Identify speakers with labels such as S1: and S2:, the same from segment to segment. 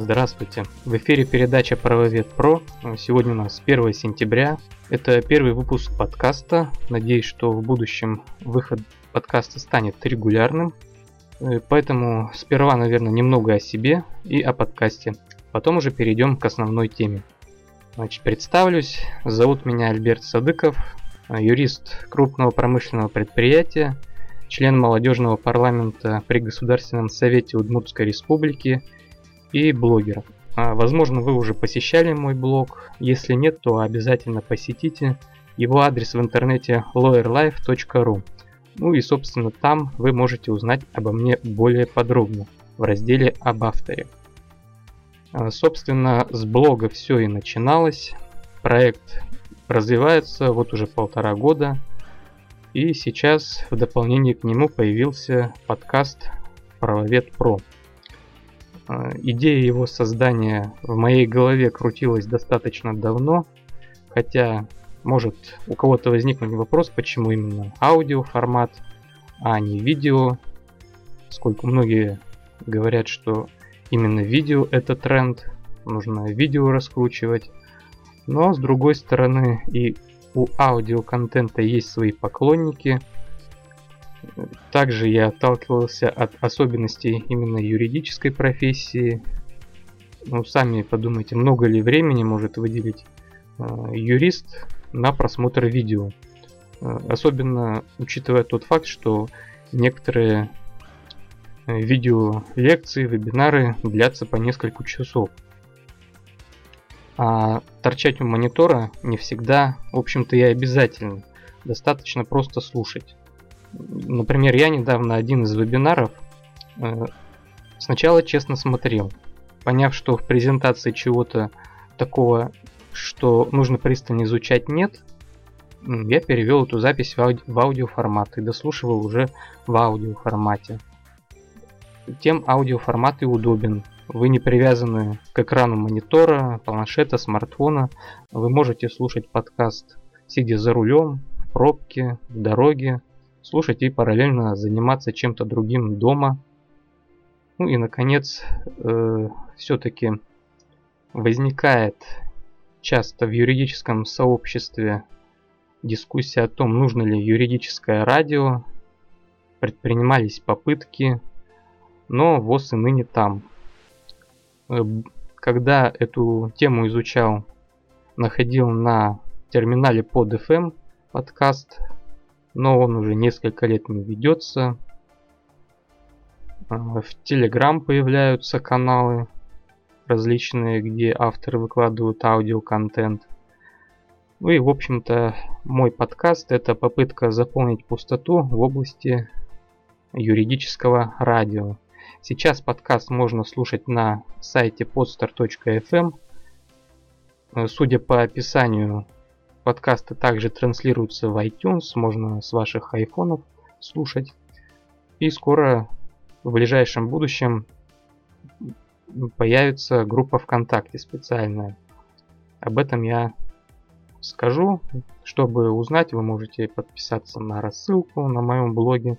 S1: Здравствуйте. В эфире передача Правовед Про. Сегодня у нас 1 сентября. Это первый выпуск подкаста. Надеюсь, что в будущем выход подкаста станет регулярным. Э, поэтому сперва, наверное, немного о себе и о подкасте. Потом уже перейдем к основной теме. Значит, представлюсь. Зовут меня Альберт Садыков, юрист крупного промышленного предприятия, член молодежного парламента при Государственном совете Удмуртской республики и блогер. А, возможно, вы уже посещали мой блог. Если нет, то обязательно посетите. Его адрес в интернете lawyerlife.ru. Ну и, собственно, там вы можете узнать обо мне более подробно в разделе об авторе. А, собственно, с блога все и начиналось. Проект развивается вот уже полтора года. И сейчас в дополнение к нему появился подкаст Правовед Про. А, идея его создания в моей голове крутилась достаточно давно, хотя может у кого-то возникнуть вопрос, почему именно аудио формат, а не видео, сколько многие говорят, что именно видео это тренд, нужно видео раскручивать, но с другой стороны и у аудиоконтента есть свои поклонники – также я отталкивался от особенностей именно юридической профессии. Ну, сами подумайте, много ли времени может выделить э, юрист на просмотр видео. Э, особенно учитывая тот факт, что некоторые э, видео лекции, вебинары длятся по несколько часов. А торчать у монитора не всегда, в общем-то, и обязательно. Достаточно просто слушать. Например, я недавно один из вебинаров э, сначала честно смотрел, поняв, что в презентации чего-то такого, что нужно пристально изучать, нет, я перевел эту запись в, ауди в аудиоформат и дослушивал уже в аудиоформате. Тем аудиоформат и удобен. Вы не привязаны к экрану монитора, планшета, смартфона. Вы можете слушать подкаст сидя за рулем, в пробке, в дороге, слушать и параллельно заниматься чем-то другим дома. Ну и наконец, э, все-таки возникает часто в юридическом сообществе дискуссия о том, нужно ли юридическое радио. Предпринимались попытки, но ВОЗ и ныне там. Э, когда эту тему изучал, находил на терминале под FM подкаст но он уже несколько лет не ведется. А, в Telegram появляются каналы различные, где авторы выкладывают аудиоконтент. Ну и, в общем-то, мой подкаст это попытка заполнить пустоту в области юридического радио. Сейчас подкаст можно слушать на сайте podstar.fm. Судя по описанию Подкасты также транслируются в iTunes, можно с ваших айфонов слушать. И скоро, в ближайшем будущем, появится группа ВКонтакте специальная. Об этом я скажу. Чтобы узнать, вы можете подписаться на рассылку на моем блоге.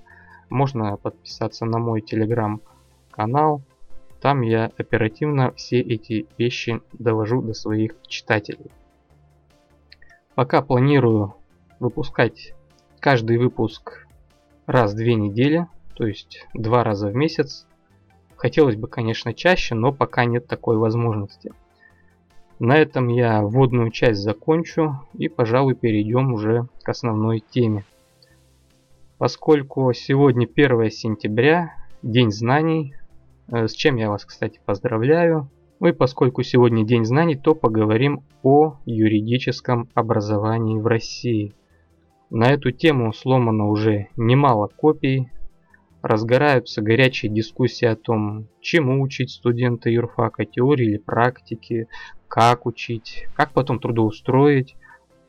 S1: Можно подписаться на мой телеграм-канал. Там я оперативно все эти вещи довожу до своих читателей. Пока планирую выпускать каждый выпуск раз в две недели, то есть два раза в месяц. Хотелось бы, конечно, чаще, но пока нет такой возможности. На этом я вводную часть закончу и, пожалуй, перейдем уже к основной теме. Поскольку сегодня 1 сентября, День знаний, э, с чем я вас, кстати, поздравляю, ну и поскольку сегодня День знаний, то поговорим о юридическом образовании в России. На эту тему сломано уже немало копий, разгораются горячие дискуссии о том, чему учить студента юрфака, теории или практики, как учить, как потом трудоустроить,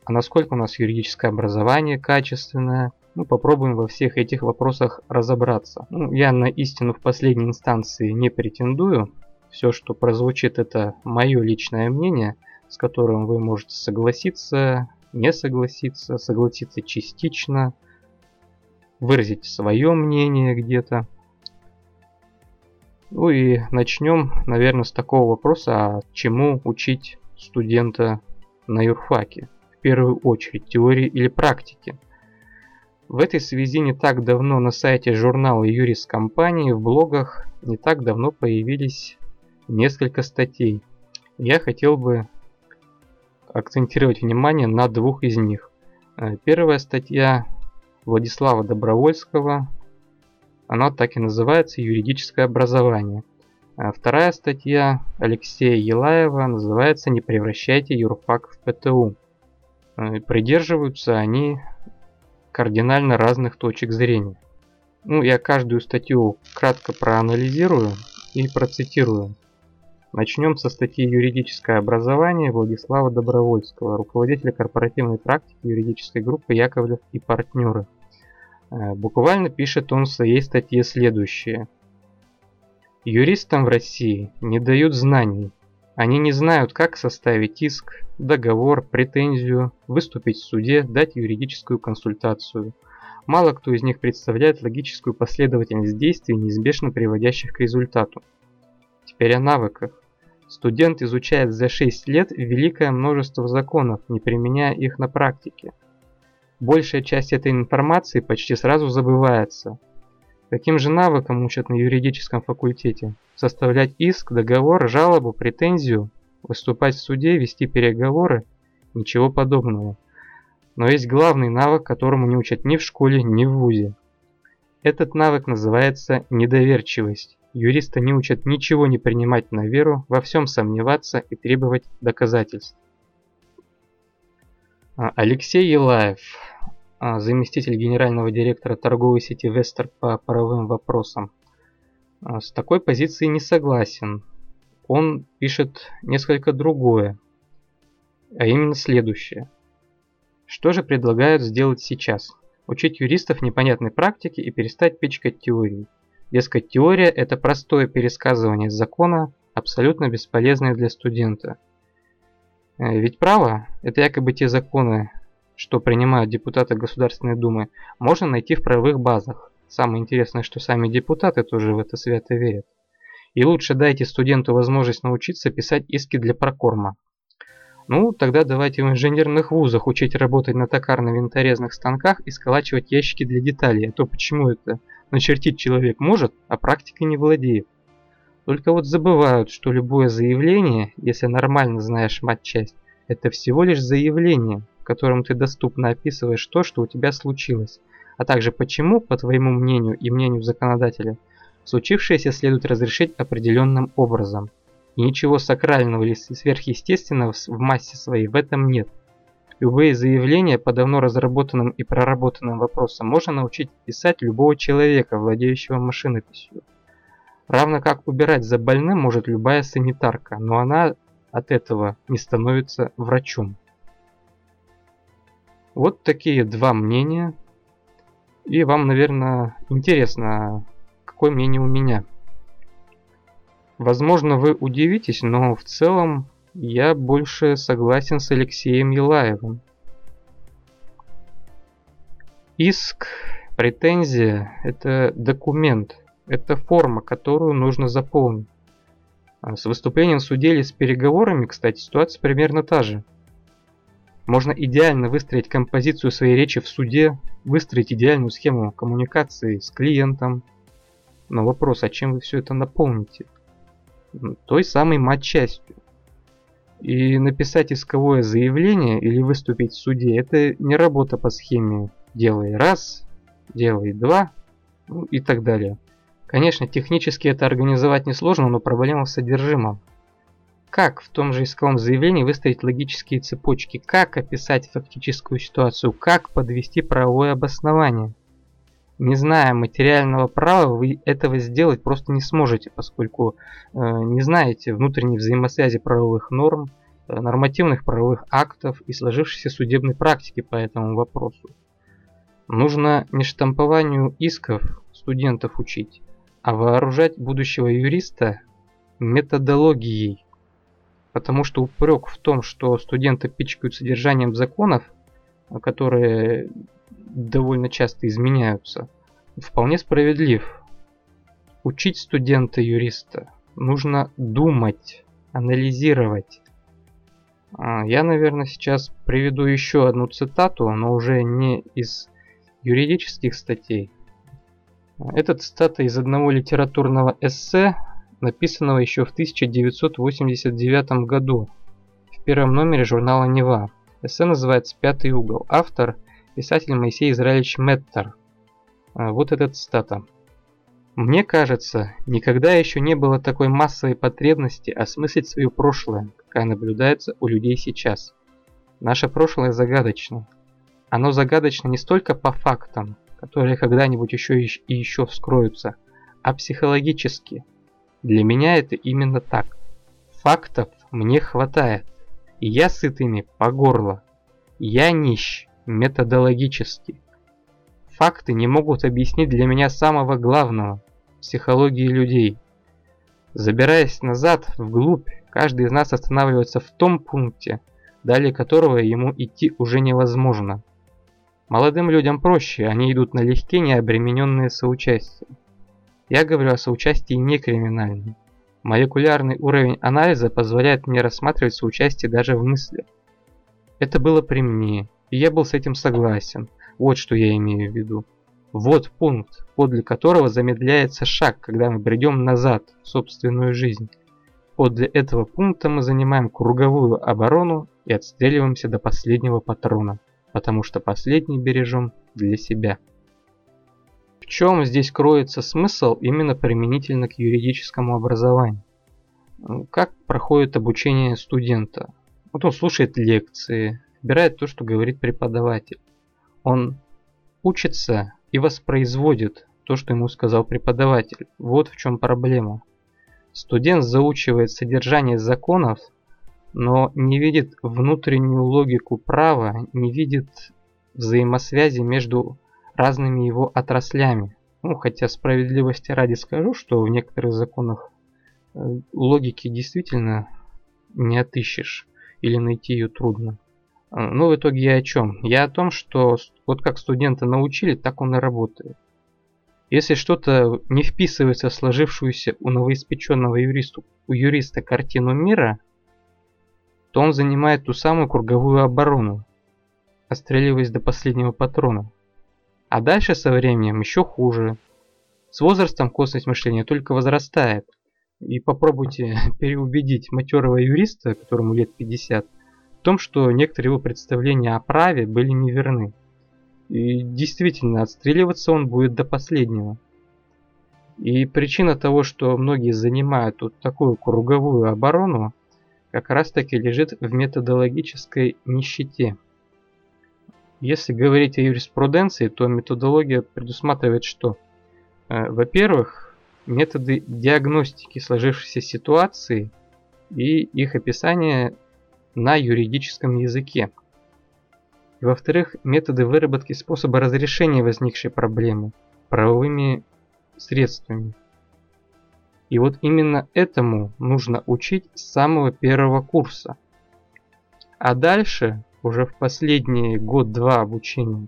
S1: а насколько у нас юридическое образование качественное. Ну, попробуем во всех этих вопросах разобраться. Ну, я на истину в последней инстанции не претендую, все, что прозвучит, это мое личное мнение, с которым вы можете согласиться, не согласиться, согласиться частично, выразить свое мнение где-то. Ну и начнем, наверное, с такого вопроса, а чему учить студента на юрфаке? В первую очередь, теории или практики? В этой связи не так давно на сайте журнала Юрис Компании в блогах не так давно появились несколько статей. Я хотел бы акцентировать внимание на двух из них. Э, первая статья Владислава Добровольского она так и называется «Юридическое образование». А вторая статья Алексея Елаева называется «Не превращайте юрфак в ПТУ». Э, придерживаются они кардинально разных точек зрения. Ну, я каждую статью кратко проанализирую и процитирую. Начнем со статьи «Юридическое образование» Владислава Добровольского, руководителя корпоративной практики юридической группы Яковлев и партнеры – Э, буквально пишет он в своей статье следующее. Юристам в России не дают знаний. Они не знают, как составить иск, договор, претензию, выступить в суде, дать юридическую консультацию. Мало кто из них представляет логическую последовательность действий, неизбежно приводящих к результату. Теперь о навыках. Студент изучает за 6 лет великое множество законов, не применяя их на практике большая часть этой информации почти сразу забывается. Каким же навыкам учат на юридическом факультете? Составлять иск, договор, жалобу, претензию, выступать в суде, вести переговоры? Ничего подобного. Но есть главный навык, которому не учат ни в школе, ни в вузе. Этот навык называется недоверчивость. Юриста не учат ничего не принимать на веру, во всем сомневаться и требовать доказательств. А, Алексей Елаев, а, заместитель генерального директора торговой сети Вестер по паровым вопросам, а, с такой позицией не согласен. Он пишет несколько другое, а именно следующее. Что же предлагают сделать сейчас? Учить юристов непонятной практике и перестать пичкать теорией. Дескать, теория – это простое пересказывание закона, абсолютно бесполезное для студента – Э, ведь право – это якобы те законы, что принимают депутаты Государственной Думы, можно найти в правовых базах. Самое интересное, что сами депутаты тоже в это свято верят. И лучше дайте студенту возможность научиться писать иски для прокорма. Ну, тогда давайте в инженерных вузах учить работать на токарно-винторезных станках и сколачивать ящики для деталей. А то почему это начертить человек может, а практикой не владеет. Только вот забывают, что любое заявление, если нормально знаешь матчасть, это всего лишь заявление, в котором ты доступно описываешь то, что у тебя случилось, а также почему, по твоему мнению и мнению законодателя, случившееся следует разрешить определенным образом. Ничего сакрального или сверхъестественного в массе своей в этом нет. Любые заявления по давно разработанным и проработанным вопросам можно научить писать любого человека, владеющего машинописью. Равно как убирать за больным может любая санитарка, но она от этого не становится врачом. Вот такие два мнения. И вам, наверное, интересно, какое мнение у меня. Возможно, вы удивитесь, но в целом я больше согласен с Алексеем Елаевым. Иск, претензия – это документ, это форма, которую нужно заполнить. А с выступлением в суде или с переговорами, кстати, ситуация примерно та же. Можно идеально выстроить композицию своей речи в суде, выстроить идеальную схему коммуникации с клиентом. Но вопрос, а чем вы все это наполните? Той самой матчастью. И написать исковое заявление или выступить в суде, это не работа по схеме «делай раз», «делай два» ну и так далее. Конечно, технически это организовать несложно, но проблема в содержимом. Как в том же исковом заявлении выстроить логические цепочки? Как описать фактическую ситуацию? Как подвести правовое обоснование? Не зная материального права, вы этого сделать просто не сможете, поскольку э, не знаете внутренней взаимосвязи правовых норм, э, нормативных правовых актов и сложившейся судебной практики по этому вопросу. Нужно не штампованию исков студентов учить, а вооружать будущего юриста методологией. Потому что упрек в том, что студенты пичкают содержанием законов, которые довольно часто изменяются, вполне справедлив. учить студента-юриста нужно думать, анализировать. А, я, наверное, сейчас приведу еще одну цитату, но уже не из юридических статей. Это цитата из одного литературного эссе, написанного еще в 1989 году в первом номере журнала «Нева». Эссе называется «Пятый угол». Автор – писатель Моисей Израилевич Меттер. А, вот эта цитата. Мне кажется, никогда еще не было такой массовой потребности осмыслить свое прошлое, какая наблюдается у людей сейчас. Наше прошлое загадочно. Оно загадочно не столько по фактам, которые когда-нибудь еще и еще вскроются, а психологически. Для меня это именно так. Фактов мне хватает, и я сыт ими по горло. Я нищ методологически факты не могут объяснить для меня самого главного – психологии людей. Забираясь назад, вглубь, каждый из нас останавливается в том пункте, далее которого ему идти уже невозможно. Молодым людям проще, они идут налегке, не обремененные соучастием. Я говорю о соучастии не криминальном. Молекулярный уровень анализа позволяет мне рассматривать соучастие даже в мыслях. Это было при мне, и я был с этим согласен – вот что я имею в виду. Вот пункт, подле которого замедляется шаг, когда мы бредем назад в собственную жизнь. Подле этого пункта мы занимаем круговую оборону и отстреливаемся до последнего патрона, потому что последний бережем для себя. В чем здесь кроется смысл именно применительно к юридическому образованию? Как проходит обучение студента? Вот он слушает лекции, выбирает то, что говорит преподаватель. Он учится и воспроизводит то, что ему сказал преподаватель. Вот в чем проблема. Студент заучивает содержание законов, но не видит внутреннюю логику права, не видит взаимосвязи между разными его отраслями. Ну, хотя справедливости ради скажу, что в некоторых законах э, логики действительно не отыщешь или найти ее трудно. А, ну, в итоге я о чем? Я о том, что вот как студента научили, так он и работает. Если что-то не вписывается в сложившуюся у новоиспеченного юристу, у юриста картину мира, то он занимает ту самую круговую оборону, отстреливаясь до последнего патрона. А дальше со временем еще хуже. С возрастом косность мышления только возрастает. И попробуйте переубедить матерого юриста, которому лет 50, в том, что некоторые его представления о праве были неверны. И действительно, отстреливаться он будет до последнего. И причина того, что многие занимают вот такую круговую оборону, как раз таки лежит в методологической нищете. Если говорить о юриспруденции, то методология предусматривает что? Э, во-первых, методы диагностики сложившейся ситуации и их описание на юридическом языке. И во-вторых, методы выработки способа разрешения возникшей проблемы правовыми средствами. И вот именно этому нужно учить с самого первого курса. А дальше, уже в последний год-два обучения,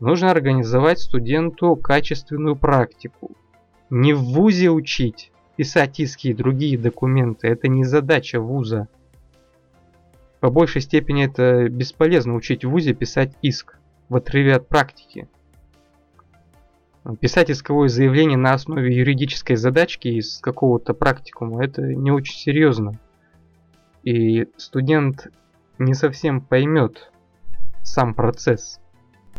S1: нужно организовать студенту качественную практику. Не в ВУЗе учить, писать иски и другие документы, это не задача ВУЗа. По большей степени это бесполезно учить в ВУЗе писать иск в отрыве от практики. Писать исковое заявление на основе юридической задачки из какого-то практикума это не очень серьезно. И студент не совсем поймет сам процесс.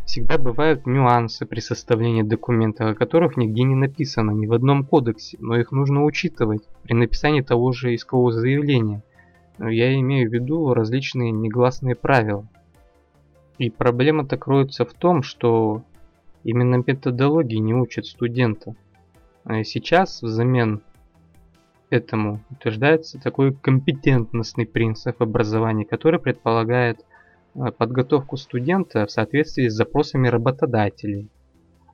S1: Всегда бывают нюансы при составлении документа, о которых нигде не написано ни в одном кодексе, но их нужно учитывать при написании того же искового заявления – я имею в виду различные негласные правила. И проблема-то кроется в том, что именно методологии не учат студента. А сейчас взамен этому утверждается такой компетентностный принцип образования, который предполагает а, подготовку студента в соответствии с запросами работодателей.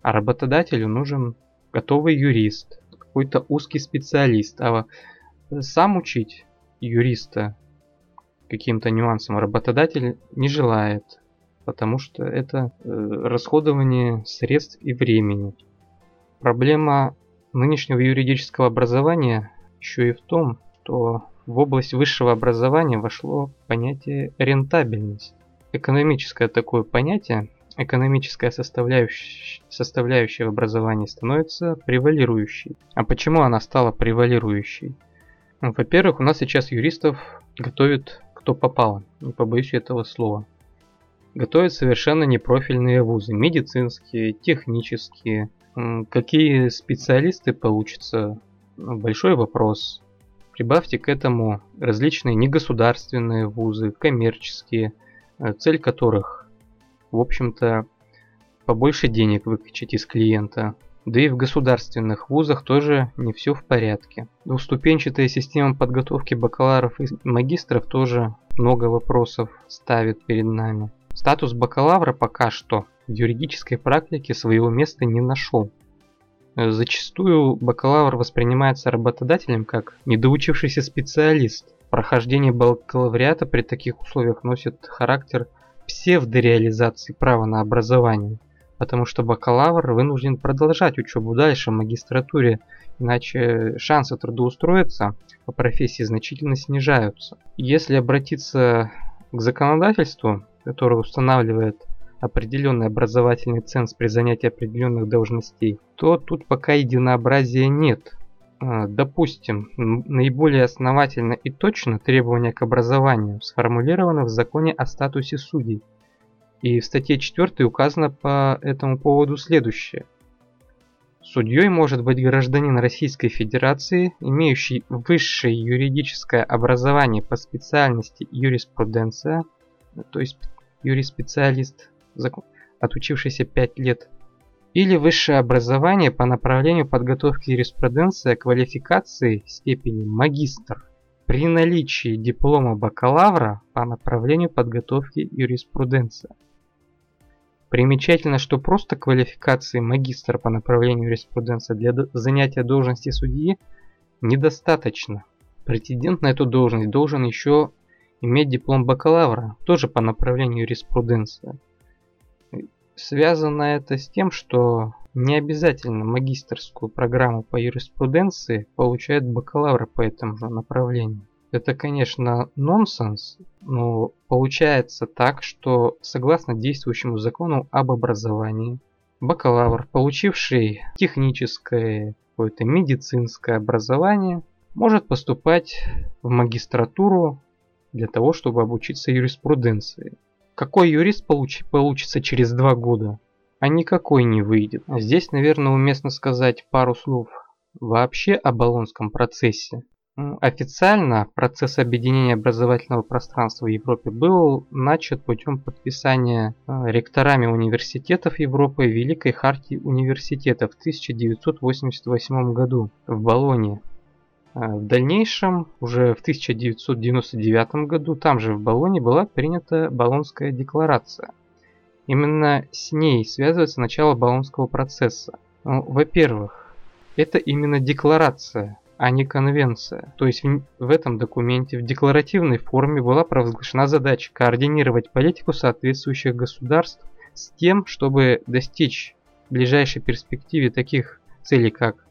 S1: А работодателю нужен готовый юрист, какой-то узкий специалист, а сам учить юриста каким-то нюансам работодатель не желает, потому что это э, расходование средств и времени. Проблема нынешнего юридического образования еще и в том, что в область высшего образования вошло понятие рентабельность. Экономическое такое понятие, экономическая составляющая, составляющая в образовании становится превалирующей. А почему она стала превалирующей? Ну, во-первых, у нас сейчас юристов готовят кто попало, не побоюсь этого слова. Готовят совершенно непрофильные вузы, медицинские, технические. Какие специалисты получатся? Ну, большой вопрос. Прибавьте к этому различные негосударственные вузы, коммерческие, э, цель которых, в общем-то, побольше денег выкачать из клиента. Да и в государственных вузах тоже не все в порядке. Двуступенчатая система подготовки бакалавров и магистров тоже много вопросов ставит перед нами. Статус бакалавра пока что в юридической практике своего места не нашел. Зачастую бакалавр воспринимается работодателем как недоучившийся специалист. Прохождение бакалавриата при таких условиях носит характер псевдореализации права на образование потому что бакалавр вынужден продолжать учебу дальше в магистратуре, иначе шансы трудоустроиться по профессии значительно снижаются. Если обратиться к законодательству, которое устанавливает определенный образовательный ценз при занятии определенных должностей, то тут пока единообразия нет. А, допустим, наиболее основательно и точно требования к образованию сформулированы в законе о статусе судей – и в статье 4 указано по этому поводу следующее. Судьей может быть гражданин Российской Федерации, имеющий высшее юридическое образование по специальности юриспруденция, то есть юриспециалист, отучившийся 5 лет, или высшее образование по направлению подготовки юриспруденции квалификации степени магистр при наличии диплома бакалавра по направлению подготовки юриспруденция. Примечательно, что просто квалификации магистра по направлению юриспруденция для занятия должности судьи недостаточно. Претендент на эту должность должен еще иметь диплом бакалавра, тоже по направлению юриспруденция. Связано это с тем, что не обязательно магистрскую программу по юриспруденции получает бакалавр по этому же направлению. Это, конечно, нонсенс, но получается так, что согласно действующему закону об образовании, бакалавр, получивший техническое, какое-то медицинское образование, может поступать в магистратуру для того, чтобы обучиться юриспруденции. Какой юрист получ получится через два года? А никакой не выйдет. Здесь, наверное, уместно сказать пару слов вообще о Болонском процессе. Официально процесс объединения образовательного пространства в Европе был начат путем подписания э, ректорами университетов Европы Великой Хартии университетов в 1988 году в Болонии. Э, в дальнейшем, уже в 1999 году, там же в Болоне была принята Болонская декларация. Именно с ней связывается начало Болонского процесса. Ну, во-первых, это именно декларация, а не конвенция. То есть в, в этом документе в декларативной форме была провозглашена задача координировать политику соответствующих государств с тем, чтобы достичь в ближайшей перспективе таких целей, как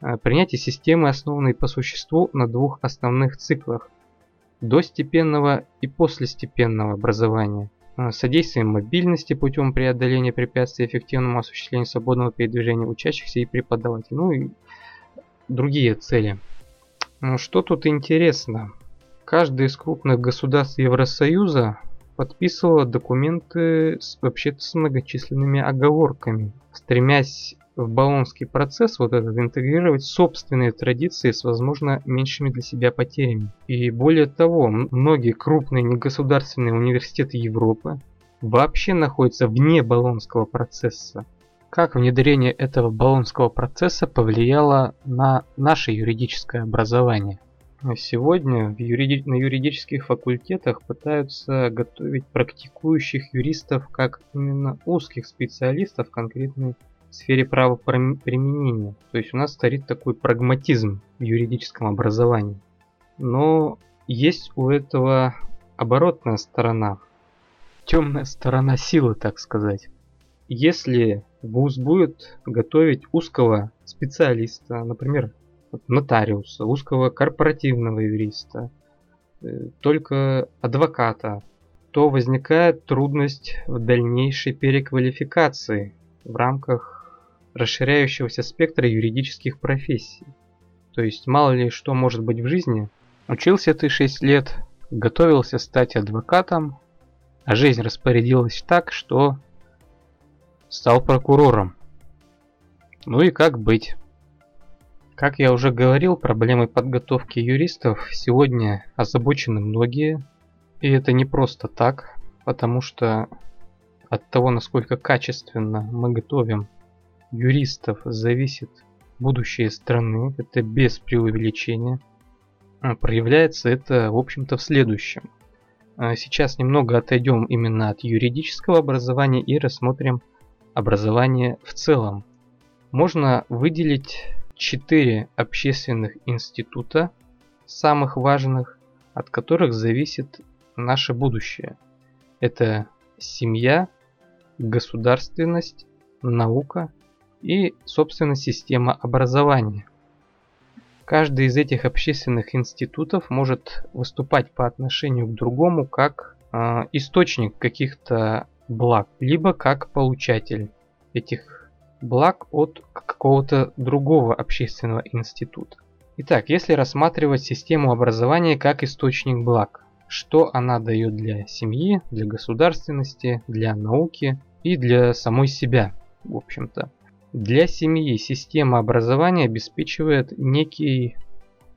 S1: э, принятие системы, основанной по существу на двух основных циклах – достепенного и послестепенного образования, э, содействием мобильности путем преодоления препятствий эффективному осуществлению свободного передвижения учащихся и преподавателей, ну и другие цели. Ну, что тут интересно? Каждый из крупных государств Евросоюза подписывала документы с, вообще-то с многочисленными оговорками, стремясь в Болонский процесс вот этот интегрировать собственные традиции с, возможно, меньшими для себя потерями. И более того, многие крупные негосударственные университеты Европы вообще находятся вне Болонского процесса. Как внедрение этого болонского процесса повлияло на наше юридическое образование? Сегодня в юриди... на юридических факультетах пытаются готовить практикующих юристов как именно узких специалистов в конкретной сфере правоприменения. То есть у нас царит такой прагматизм в юридическом образовании. Но есть у этого оборотная сторона, темная сторона силы, так сказать. Если ВУЗ будет готовить узкого специалиста, например, нотариуса, узкого корпоративного юриста, э, только адвоката, то возникает трудность в дальнейшей переквалификации в рамках расширяющегося спектра юридических профессий. То есть мало ли что может быть в жизни. Учился ты 6 лет, готовился стать адвокатом, а жизнь распорядилась так, что стал прокурором. Ну и как быть? Как я уже говорил, проблемой подготовки юристов сегодня озабочены многие. И это не просто так, потому что от того, насколько качественно мы готовим юристов, зависит будущее страны. Это без преувеличения. А проявляется это, в общем-то, в следующем. А сейчас немного отойдем именно от юридического образования и рассмотрим образование в целом. Можно выделить четыре общественных института, самых важных, от которых зависит наше будущее. Это семья, государственность, наука и, собственно, система образования. Каждый из этих общественных институтов может выступать по отношению к другому как э, источник каких-то благ, либо как получатель этих благ от какого-то другого общественного института. Итак, если рассматривать систему образования как источник благ, что она дает для семьи, для государственности, для науки и для самой себя, в общем-то. Для семьи система образования обеспечивает некий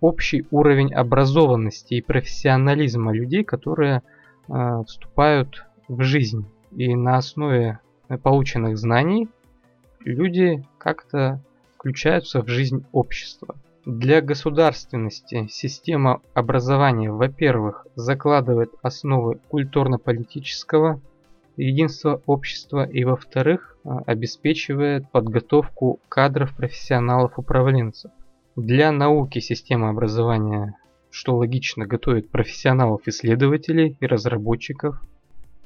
S1: общий уровень образованности и профессионализма людей, которые э, вступают в жизнь. И на основе полученных знаний люди как-то включаются в жизнь общества. Для государственности система образования, во-первых, закладывает основы культурно-политического единства общества и, во-вторых, а, обеспечивает подготовку кадров профессионалов-управленцев. Для науки система образования, что логично, готовит профессионалов-исследователей и разработчиков.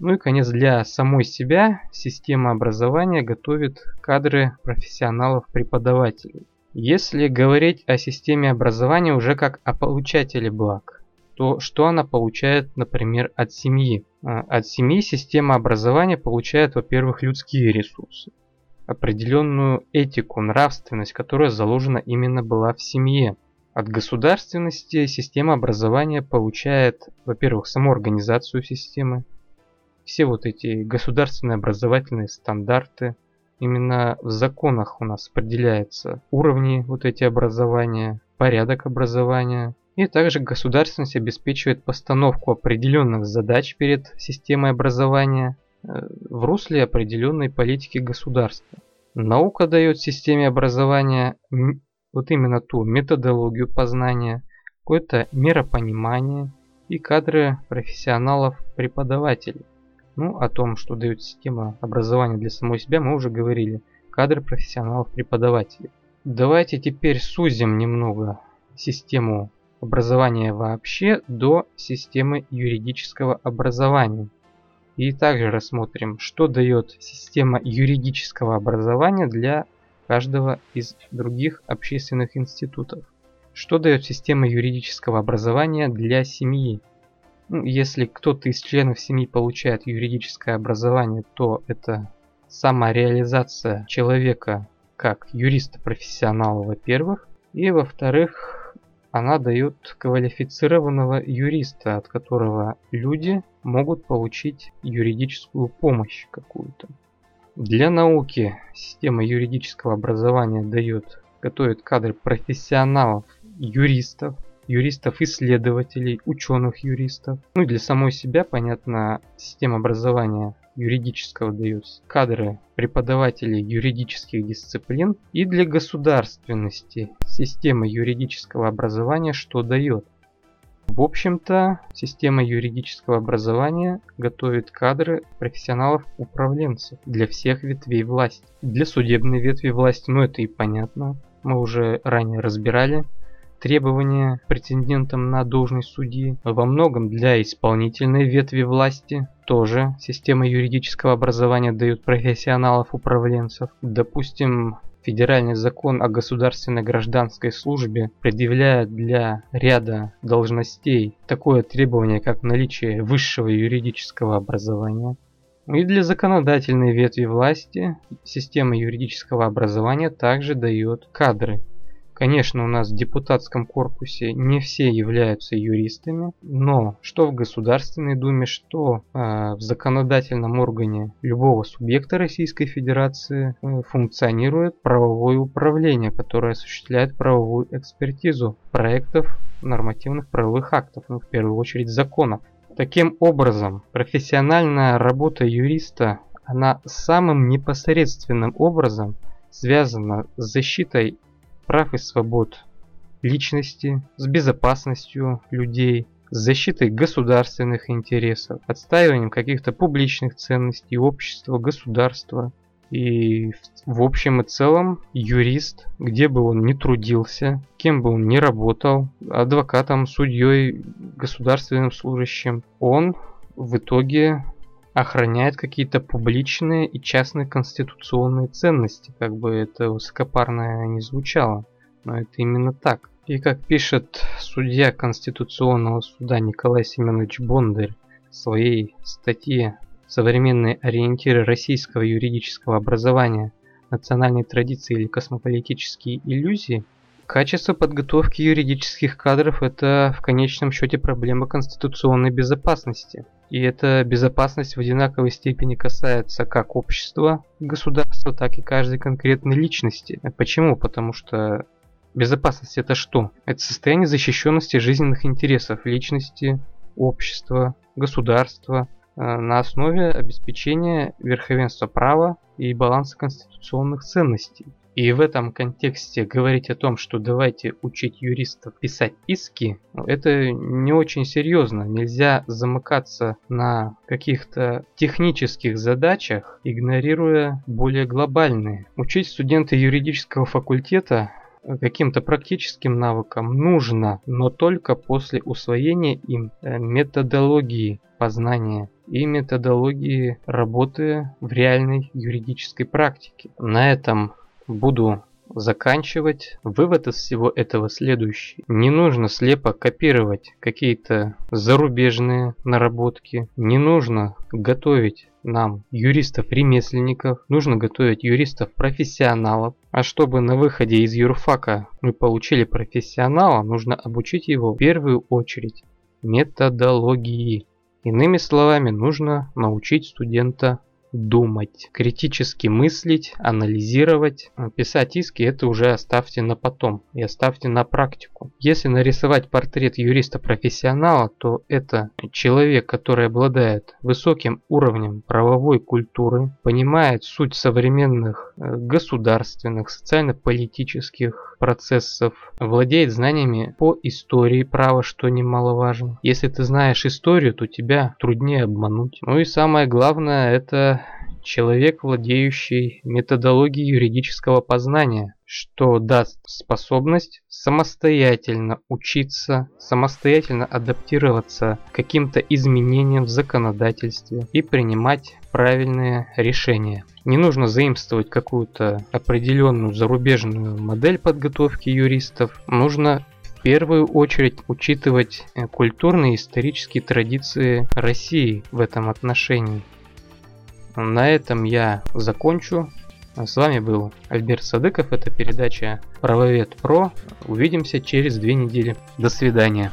S1: Ну и, конец, для самой себя система образования готовит кадры профессионалов-преподавателей. Если говорить о системе образования уже как о получателе благ, то что она получает, например, от семьи? А, от семьи система образования получает, во-первых, людские ресурсы, определенную этику, нравственность, которая заложена именно была в семье. От государственности система образования получает, во-первых, саму организацию системы, все вот эти государственные образовательные стандарты, Именно в законах у нас определяются уровни вот эти образования, порядок образования. И также государственность обеспечивает постановку определенных задач перед системой образования э, в русле определенной политики государства. Наука дает системе образования вот именно ту методологию познания, какое-то миропонимание и кадры профессионалов-преподавателей. Ну, о том, что дает система образования для самой себя, мы уже говорили. Кадры профессионалов-преподавателей. Давайте теперь сузим немного систему образования вообще до системы юридического образования. И также рассмотрим, что дает система юридического образования для каждого из других общественных институтов. Что дает система юридического образования для семьи? Ну, если кто-то из членов семьи получает юридическое образование, то это самореализация человека как юриста-профессионала, во-первых, и во-вторых, она дает квалифицированного юриста, от которого люди могут получить юридическую помощь какую-то. Для науки система юридического образования дает, готовит кадры профессионалов, юристов, юристов-исследователей, ученых-юристов. Ну и для самой себя, понятно, система образования юридического дает кадры преподавателей юридических дисциплин и для государственности система юридического образования что дает. В общем-то, система юридического образования готовит кадры профессионалов-управленцев для всех ветвей власти. Для судебной ветви власти, ну это и понятно, мы уже ранее разбирали требования претендентам на должность судьи, во многом для исполнительной ветви власти тоже система юридического образования дает профессионалов-управленцев. Допустим, Федеральный закон о государственной гражданской службе предъявляет для ряда должностей такое требование, как наличие высшего юридического образования. И для законодательной ветви власти система юридического образования также дает кадры Конечно, у нас в депутатском корпусе не все являются юристами, но что в Государственной Думе, что э, в законодательном органе любого субъекта Российской Федерации э, функционирует правовое управление, которое осуществляет правовую экспертизу проектов нормативных правовых актов, ну, в первую очередь законов. Таким образом, профессиональная работа юриста, она самым непосредственным образом связана с защитой прав и свобод личности, с безопасностью людей, с защитой государственных интересов, отстаиванием каких-то публичных ценностей общества, государства. И в общем и целом юрист, где бы он ни трудился, кем бы он ни работал, адвокатом, судьей, государственным служащим, он в итоге охраняет какие-то публичные и частные конституционные ценности, как бы это высокопарно не звучало, но это именно так. И как пишет судья Конституционного суда Николай Семенович Бондарь в своей статье «Современные ориентиры российского юридического образования, национальные традиции или космополитические иллюзии», Качество подготовки юридических кадров – это в конечном счете проблема конституционной безопасности. И эта безопасность в одинаковой степени касается как общества, государства, так и каждой конкретной личности. Почему? Потому что безопасность это что? Это состояние защищенности жизненных интересов личности, общества, государства э, на основе обеспечения верховенства права и баланса конституционных ценностей. И в этом контексте говорить о том, что давайте учить юристов писать иски, это не очень серьезно. Нельзя замыкаться на каких-то технических задачах, игнорируя более глобальные. Учить студенты юридического факультета каким-то практическим навыкам нужно, но только после усвоения им э, методологии познания и методологии работы в реальной юридической практике. На этом буду заканчивать. Вывод из всего этого следующий. Не нужно слепо копировать какие-то зарубежные наработки. Не нужно готовить нам юристов-ремесленников, нужно готовить юристов-профессионалов. А чтобы на выходе из юрфака мы получили профессионала, нужно обучить его в первую очередь методологии. Иными словами, нужно научить студента думать, критически мыслить, анализировать. Писать иски это уже оставьте на потом и оставьте на практику. Если нарисовать портрет юриста-профессионала, то это человек, который обладает высоким уровнем правовой культуры, понимает суть современных э, государственных, социально-политических процессов, владеет знаниями по истории права, что немаловажно. Если ты знаешь историю, то тебя труднее обмануть. Ну и самое главное это человек, владеющий методологией юридического познания, что даст способность самостоятельно учиться, самостоятельно адаптироваться к каким-то изменениям в законодательстве и принимать правильные решения. Не нужно заимствовать какую-то определенную зарубежную модель подготовки юристов, нужно в первую очередь учитывать культурные и исторические традиции России в этом отношении. На этом я закончу. С вами был Альберт Садыков. Это передача Правовед Про. Увидимся через две недели. До свидания.